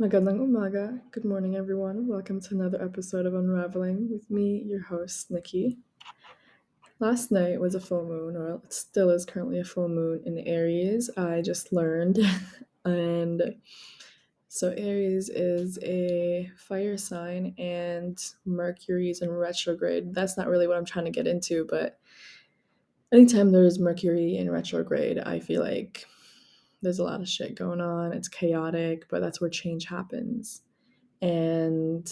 Magandang umaga. Good morning, everyone. Welcome to another episode of Unraveling with me, your host, Nikki. Last night was a full moon, or it still is currently a full moon in Aries. I just learned. and so, Aries is a fire sign, and Mercury is in retrograde. That's not really what I'm trying to get into, but anytime there's Mercury in retrograde, I feel like there's a lot of shit going on. It's chaotic, but that's where change happens. And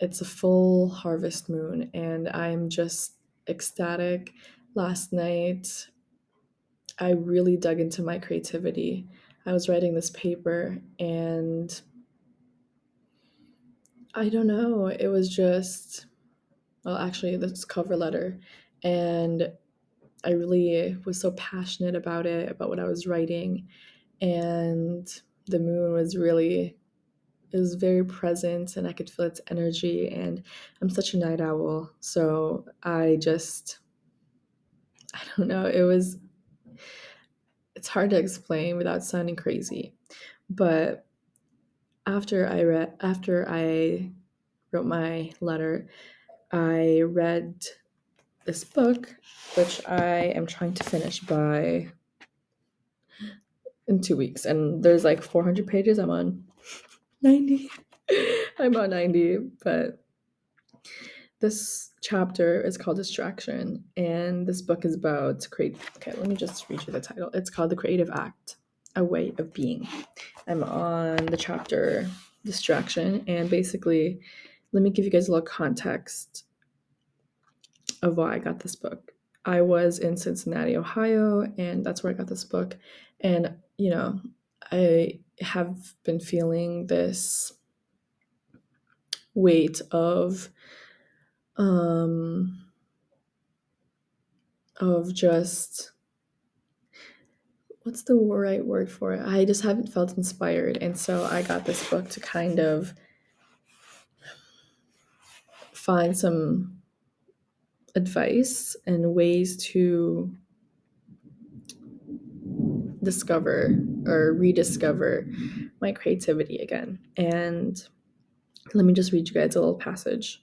it's a full harvest moon, and I'm just ecstatic. Last night, I really dug into my creativity. I was writing this paper, and I don't know, it was just, well, actually, this cover letter, and I really was so passionate about it, about what I was writing. And the moon was really, it was very present and I could feel its energy. And I'm such a night owl. So I just, I don't know, it was, it's hard to explain without sounding crazy. But after I read, after I wrote my letter, I read this book, which I am trying to finish by in two weeks. And there's like 400 pages. I'm on 90. I'm on 90. But this chapter is called Distraction. And this book is about create. Okay, let me just read you the title. It's called The Creative Act A Way of Being. I'm on the chapter Distraction. And basically, let me give you guys a little context of why I got this book. I was in Cincinnati, Ohio, and that's where I got this book. And, you know, I have been feeling this weight of um of just what's the right word for it? I just haven't felt inspired. And so I got this book to kind of find some advice and ways to discover or rediscover my creativity again. And let me just read you guys a little passage.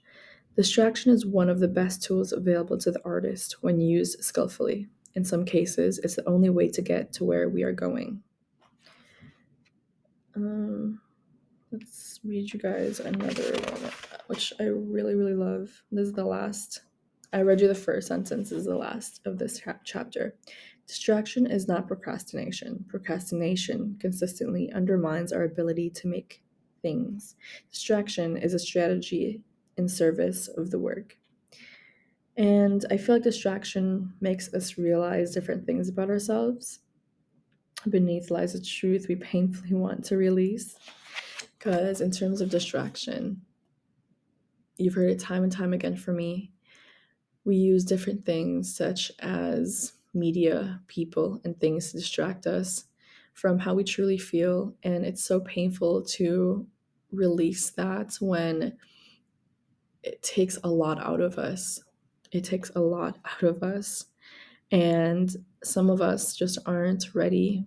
Distraction is one of the best tools available to the artist when used skillfully. In some cases, it's the only way to get to where we are going. Um, let's read you guys another one, which I really, really love. This is the last I read you the first sentence, is the last of this chapter. Distraction is not procrastination. Procrastination consistently undermines our ability to make things. Distraction is a strategy in service of the work. And I feel like distraction makes us realize different things about ourselves. Beneath lies a truth we painfully want to release. Because, in terms of distraction, you've heard it time and time again for me we use different things such as media, people, and things to distract us from how we truly feel. And it's so painful to release that when it takes a lot out of us. It takes a lot out of us. And some of us just aren't ready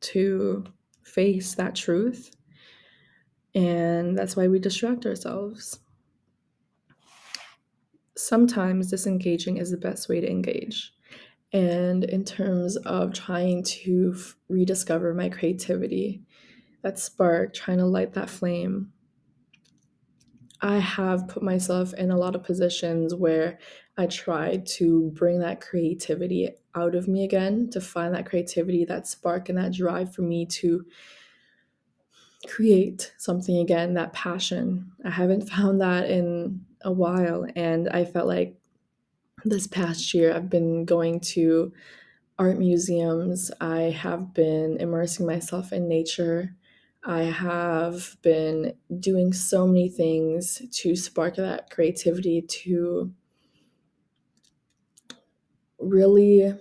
to face that truth. And that's why we distract ourselves sometimes disengaging is the best way to engage. And in terms of trying to f- rediscover my creativity, that spark, trying to light that flame, I have put myself in a lot of positions where I tried to bring that creativity out of me again, to find that creativity, that spark, and that drive for me to create something again, that passion. I haven't found that in a while, and I felt like this past year I've been going to art museums, I have been immersing myself in nature. I have been doing so many things to spark that creativity to really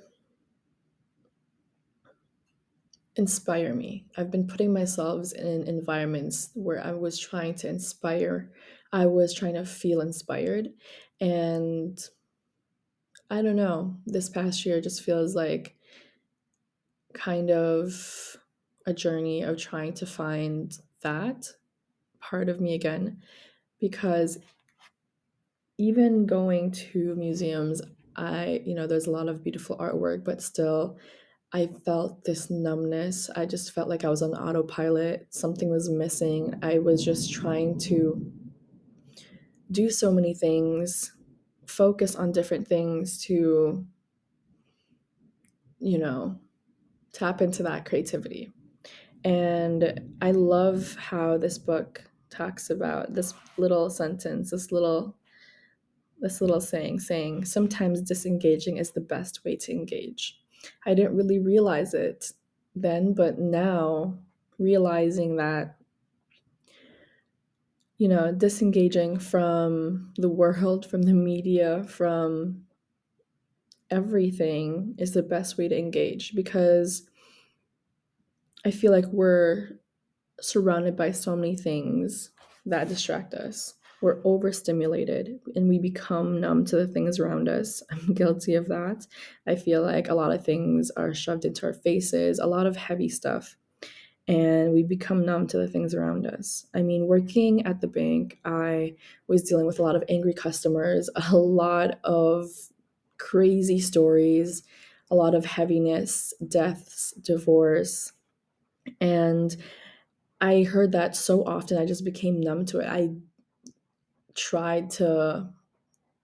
inspire me. I've been putting myself in environments where I was trying to inspire, I was trying to feel inspired. And I don't know, this past year just feels like kind of a journey of trying to find that part of me again because even going to museums, I, you know, there's a lot of beautiful artwork, but still, I felt this numbness. I just felt like I was on autopilot. Something was missing. I was just trying to do so many things, focus on different things to, you know, tap into that creativity. And I love how this book talks about this little sentence, this little this little saying saying sometimes disengaging is the best way to engage. I didn't really realize it then, but now realizing that you know, disengaging from the world, from the media, from everything is the best way to engage because I feel like we're surrounded by so many things that distract us. We're overstimulated and we become numb to the things around us. I'm guilty of that. I feel like a lot of things are shoved into our faces, a lot of heavy stuff, and we become numb to the things around us. I mean, working at the bank, I was dealing with a lot of angry customers, a lot of crazy stories, a lot of heaviness, deaths, divorce. And I heard that so often, I just became numb to it. I tried to,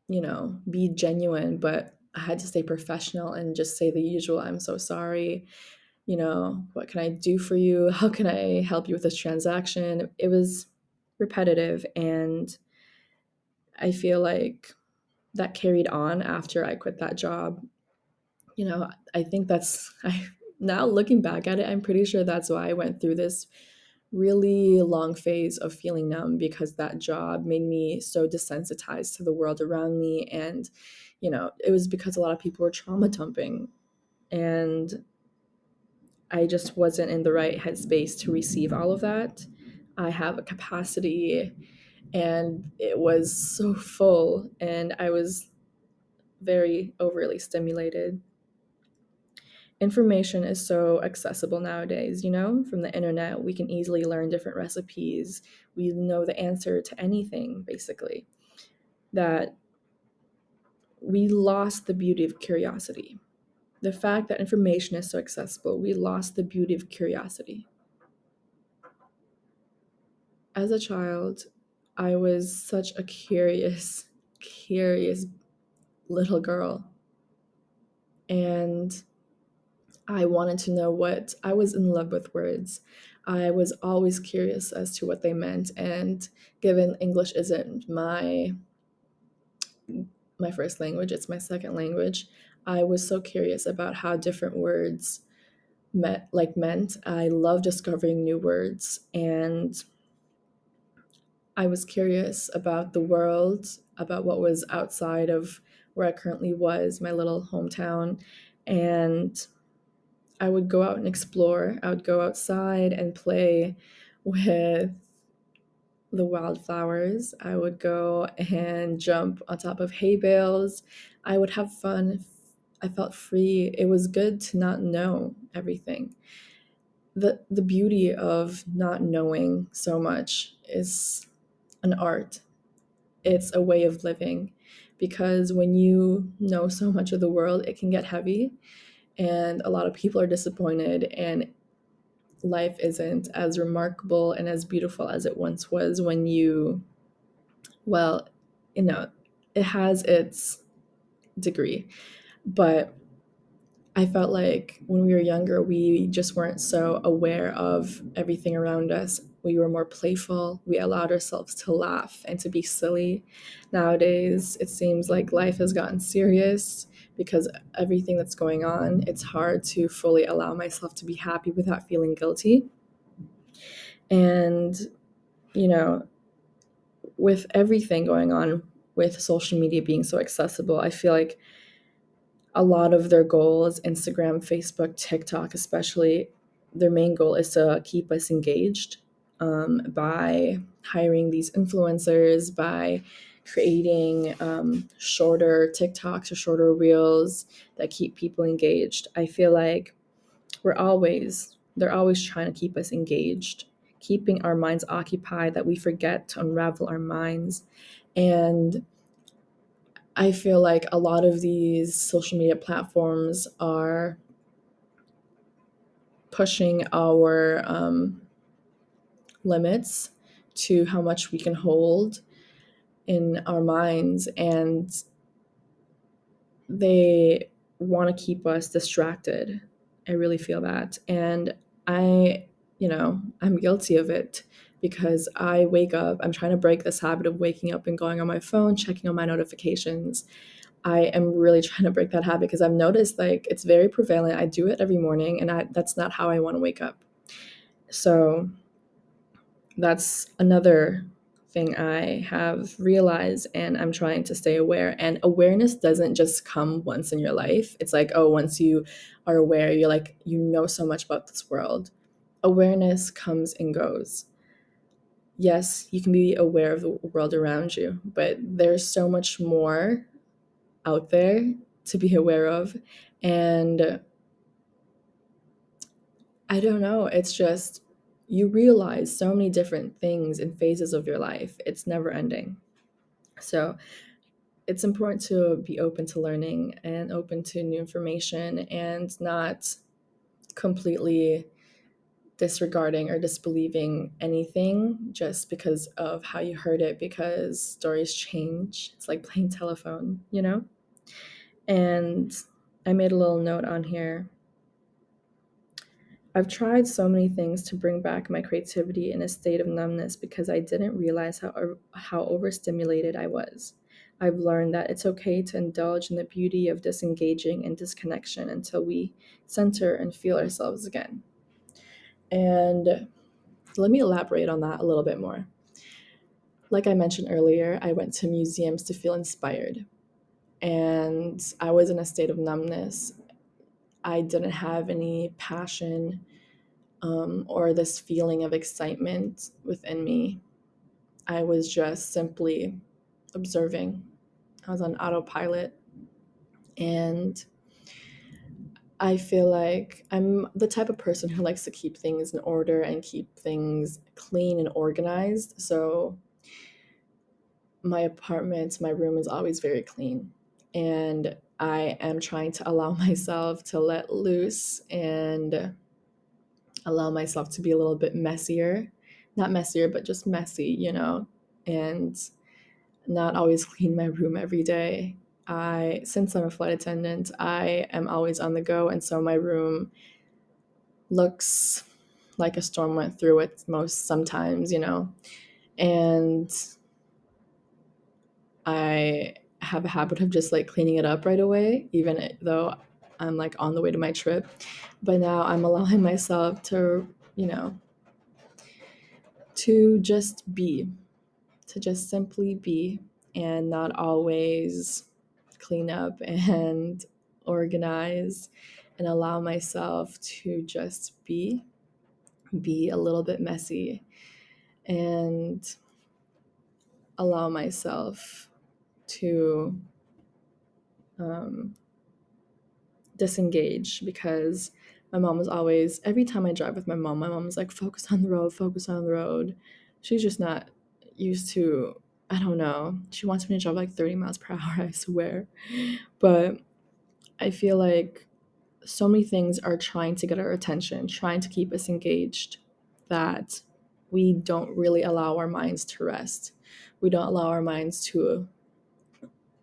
you know, be genuine, but I had to stay professional and just say the usual I'm so sorry. You know, what can I do for you? How can I help you with this transaction? It was repetitive and I feel like that carried on after I quit that job. You know, I think that's I now looking back at it, I'm pretty sure that's why I went through this really long phase of feeling numb because that job made me so desensitized to the world around me and you know it was because a lot of people were trauma dumping and i just wasn't in the right headspace to receive all of that i have a capacity and it was so full and i was very overly stimulated information is so accessible nowadays, you know, from the internet. We can easily learn different recipes. We know the answer to anything, basically. That we lost the beauty of curiosity. The fact that information is so accessible, we lost the beauty of curiosity. As a child, I was such a curious, curious little girl. And I wanted to know what I was in love with words. I was always curious as to what they meant and given English isn't my my first language, it's my second language. I was so curious about how different words met like meant. I love discovering new words and I was curious about the world, about what was outside of where I currently was, my little hometown and I would go out and explore. I would go outside and play with the wildflowers. I would go and jump on top of hay bales. I would have fun. I felt free. It was good to not know everything. The the beauty of not knowing so much is an art. It's a way of living because when you know so much of the world, it can get heavy and a lot of people are disappointed and life isn't as remarkable and as beautiful as it once was when you well you know it has its degree but i felt like when we were younger we just weren't so aware of everything around us. We were more playful. We allowed ourselves to laugh and to be silly. Nowadays it seems like life has gotten serious because everything that's going on, it's hard to fully allow myself to be happy without feeling guilty. And, you know, with everything going on with social media being so accessible, I feel like a lot of their goals, Instagram, Facebook, TikTok, especially, their main goal is to keep us engaged um, by hiring these influencers, by creating um, shorter TikToks or shorter reels that keep people engaged. I feel like we're always, they're always trying to keep us engaged, keeping our minds occupied that we forget to unravel our minds. And I feel like a lot of these social media platforms are pushing our um, limits to how much we can hold in our minds and they want to keep us distracted. I really feel that. And I, you know, I'm guilty of it because I wake up, I'm trying to break this habit of waking up and going on my phone, checking on my notifications. I am really trying to break that habit because I've noticed like it's very prevalent. I do it every morning and I, that's not how I want to wake up. So that's another thing I have realized and I'm trying to stay aware. And awareness doesn't just come once in your life. It's like, oh, once you are aware, you're like, you know so much about this world. Awareness comes and goes. Yes, you can be aware of the world around you, but there's so much more out there to be aware of. And I don't know, it's just you realize so many different things in phases of your life. It's never ending. So it's important to be open to learning and open to new information and not completely disregarding or disbelieving anything just because of how you heard it because stories change. It's like playing telephone, you know? And I made a little note on here I've tried so many things to bring back my creativity in a state of numbness because I didn't realize how, how overstimulated I was. I've learned that it's okay to indulge in the beauty of disengaging and disconnection until we center and feel ourselves again. And let me elaborate on that a little bit more. Like I mentioned earlier, I went to museums to feel inspired. And I was in a state of numbness I didn't have any passion um, or this feeling of excitement within me. I was just simply observing. I was on autopilot. And I feel like I'm the type of person who likes to keep things in order and keep things clean and organized. So my apartment, my room is always very clean. And I am trying to allow myself to let loose and allow myself to be a little bit messier. Not messier, but just messy, you know, and not always clean my room every day. I, since I'm a flight attendant, I am always on the go, and so my room looks like a storm went through it most sometimes, you know, and I have a habit of just like cleaning it up right away, even though I'm like on the way to my trip. But now I'm allowing myself to, you know, to just be, to just simply be and not always clean up and organize and allow myself to just be, be a little bit messy and allow myself to um, disengage because my mom was always every time I drive with my mom, my mom like, focus on the road, focus on the road. She's just not used to I don't know. She wants me to drive like 30 miles per hour, I swear. But I feel like so many things are trying to get our attention, trying to keep us engaged, that we don't really allow our minds to rest. We don't allow our minds to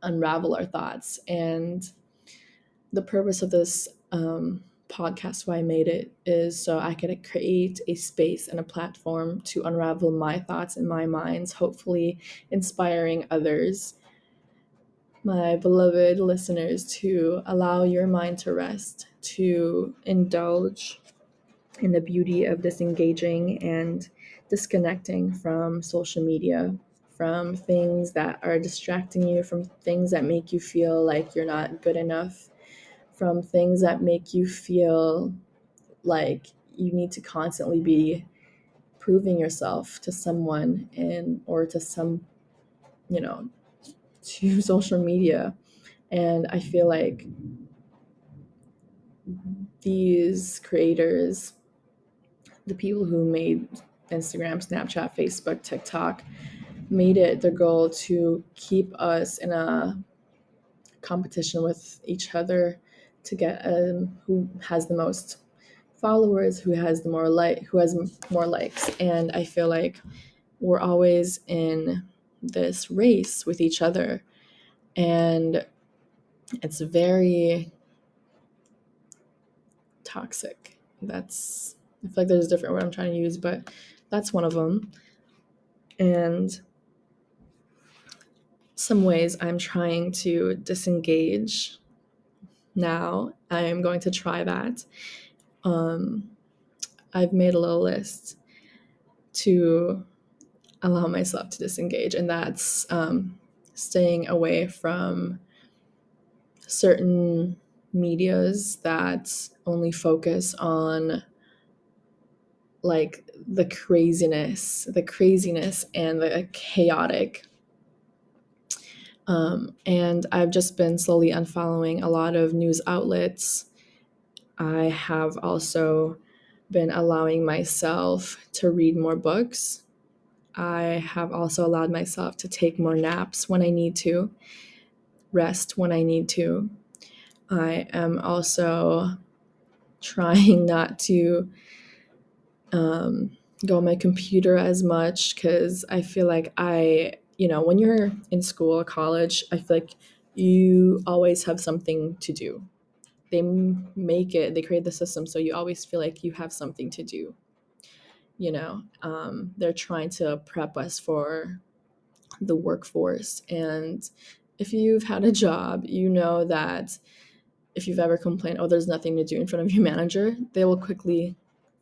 unravel our thoughts. And the purpose of this um, podcast, why I made it, is so I could create a space and a platform to unravel my thoughts and my minds, hopefully inspiring others, my beloved listeners, to allow your mind to rest, to indulge in the beauty of disengaging and disconnecting from social media from things that are distracting you, from things that make you feel like you're not good enough, from things that make you feel like you need to constantly be proving yourself to someone and or to some you know to social media. And i feel like these creators the people who made Instagram, Snapchat, Facebook, TikTok made it their goal to keep us in a competition with each other to get um, who has the most followers, who has the more like, who has more likes, and I feel like we're always in this race with each other, and it's very toxic. That's I feel like there's a different word I'm trying to use, but that's one of them. And some ways I'm trying to disengage now. I am going to try that. Um, I've made a little list to allow myself to disengage, and that's um, staying away from certain medias that only focus on like the craziness, the craziness and the chaotic. Um, and I've just been slowly unfollowing a lot of news outlets. I have also been allowing myself to read more books. I have also allowed myself to take more naps when I need to, rest when I need to. I am also trying not to um, go on my computer as much because I feel like I, you know, when you're in school or college, I feel like you always have something to do. They make it, they create the system so you always feel like you have something to do. You know, um, they're trying to prep us for the workforce. And if you've had a job, you know that if you've ever complained, oh, there's nothing to do in front of your manager, they will quickly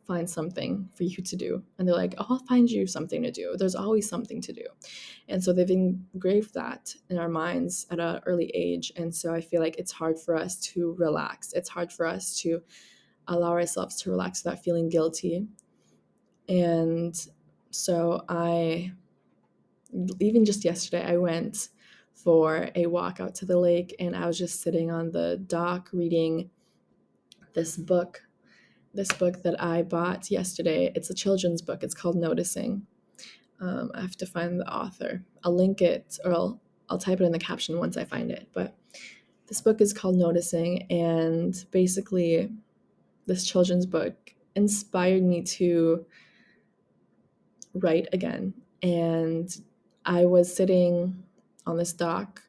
find something for you to do. And they're like, I'll find you something to do. There's always something to do. And so they've engraved that in our minds at an early age. And so I feel like it's hard for us to relax. It's hard for us to allow ourselves to relax without feeling guilty. And so I, even just yesterday, I went for a walk out to the lake and I was just sitting on the dock reading this book this book that I bought yesterday. It's a children's book. It's called Noticing. Um, I have to find the author. I'll link it or I'll, I'll type it in the caption once I find it. But this book is called Noticing, and basically, this children's book inspired me to write again. And I was sitting on this dock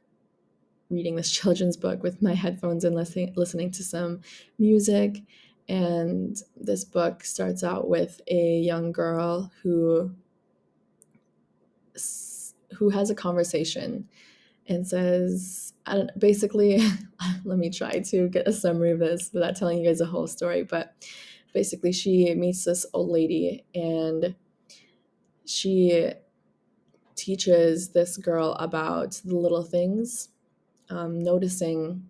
reading this children's book with my headphones and listening listening to some music and this book starts out with a young girl who who has a conversation and says basically let me try to get a summary of this without telling you guys the whole story but basically she meets this old lady and she teaches this girl about the little things um, noticing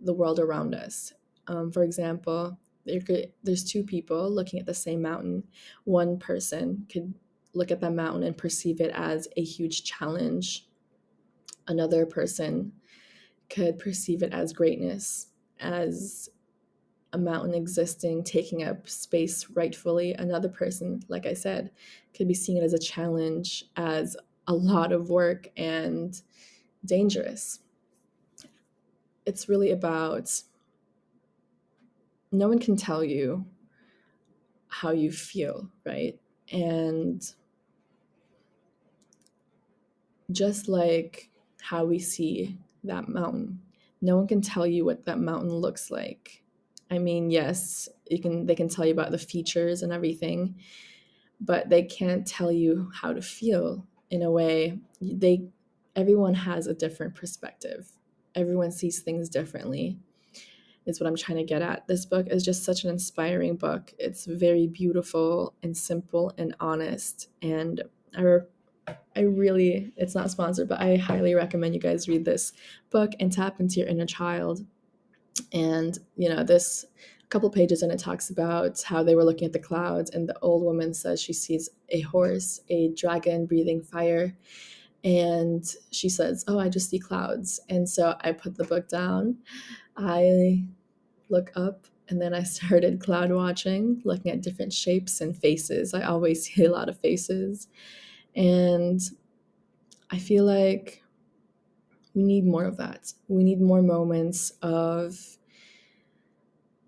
the world around us um, for example, there could, there's two people looking at the same mountain. One person could look at that mountain and perceive it as a huge challenge. Another person could perceive it as greatness, as a mountain existing, taking up space rightfully. Another person, like I said, could be seeing it as a challenge, as a lot of work and dangerous. It's really about no one can tell you how you feel, right? And just like how we see that mountain, no one can tell you what that mountain looks like. I mean, yes, you can they can tell you about the features and everything, but they can't tell you how to feel in a way. They everyone has a different perspective. Everyone sees things differently is what I'm trying to get at. This book is just such an inspiring book. It's very beautiful and simple and honest. And I, I really, it's not sponsored, but I highly recommend you guys read this book and tap into your inner child. And, you know, this couple pages and it talks about how they were looking at the clouds and the old woman says she sees a horse, a dragon breathing fire. And she says, Oh, I just see clouds. And so I put the book down I look up And then I started cloud watching, looking at different shapes and faces. I always see a lot of faces. And I feel like we need more of that. We need more moments of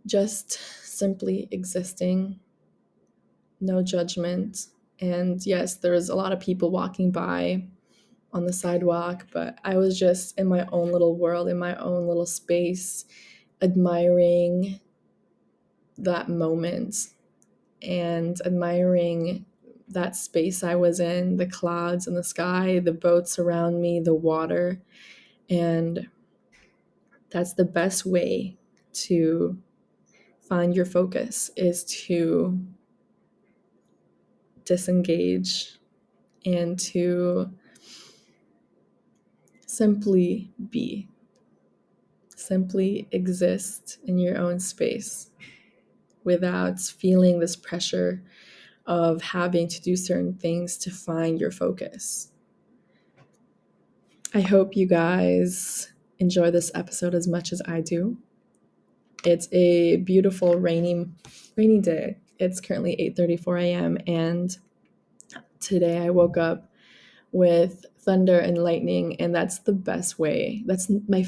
just simply existing, no judgment. And yes, there's a lot of people walking by on the sidewalk, but I was just in my own little world, in my own little space, admiring that moment and admiring that space I was in the clouds and the sky, the boats around me, the water. And that's the best way to find your focus is to disengage and to simply be, simply exist in your own space without feeling this pressure of having to do certain things to find your focus. I hope you guys enjoy this episode as much as I do. It's a beautiful rainy rainy day. It's currently 8:34 a.m. and today I woke up with thunder and lightning and that's the best way. That's my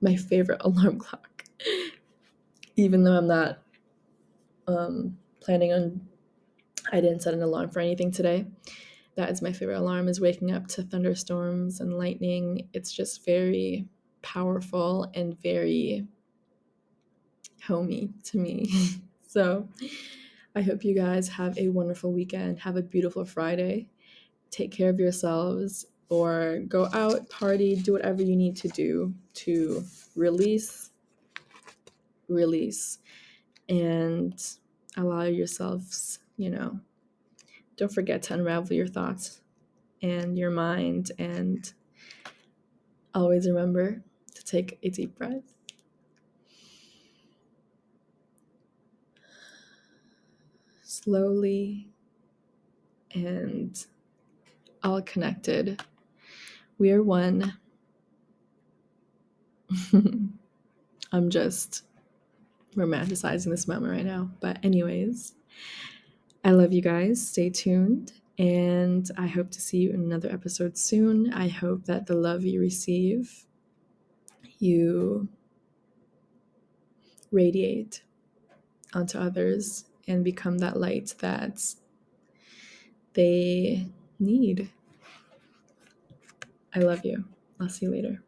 my favorite alarm clock. Even though I'm not um, planning on I didn't set an alarm for anything today. That is my favorite alarm is waking up to thunderstorms and lightning. It's just very powerful and very homey to me. so I hope you guys have a wonderful weekend. Have a beautiful Friday. Take care of yourselves or go out, party, do whatever you need to do to release, release, and allow yourselves, you know, don't forget to unravel your thoughts and your mind and always remember to take a deep breath. Slowly and all connected. We are one. I'm just romanticizing this moment right now. But, anyways, I love you guys. Stay tuned. And I hope to see you in another episode soon. I hope that the love you receive, you radiate onto others and become that light that they need. I love you. I'll see you later.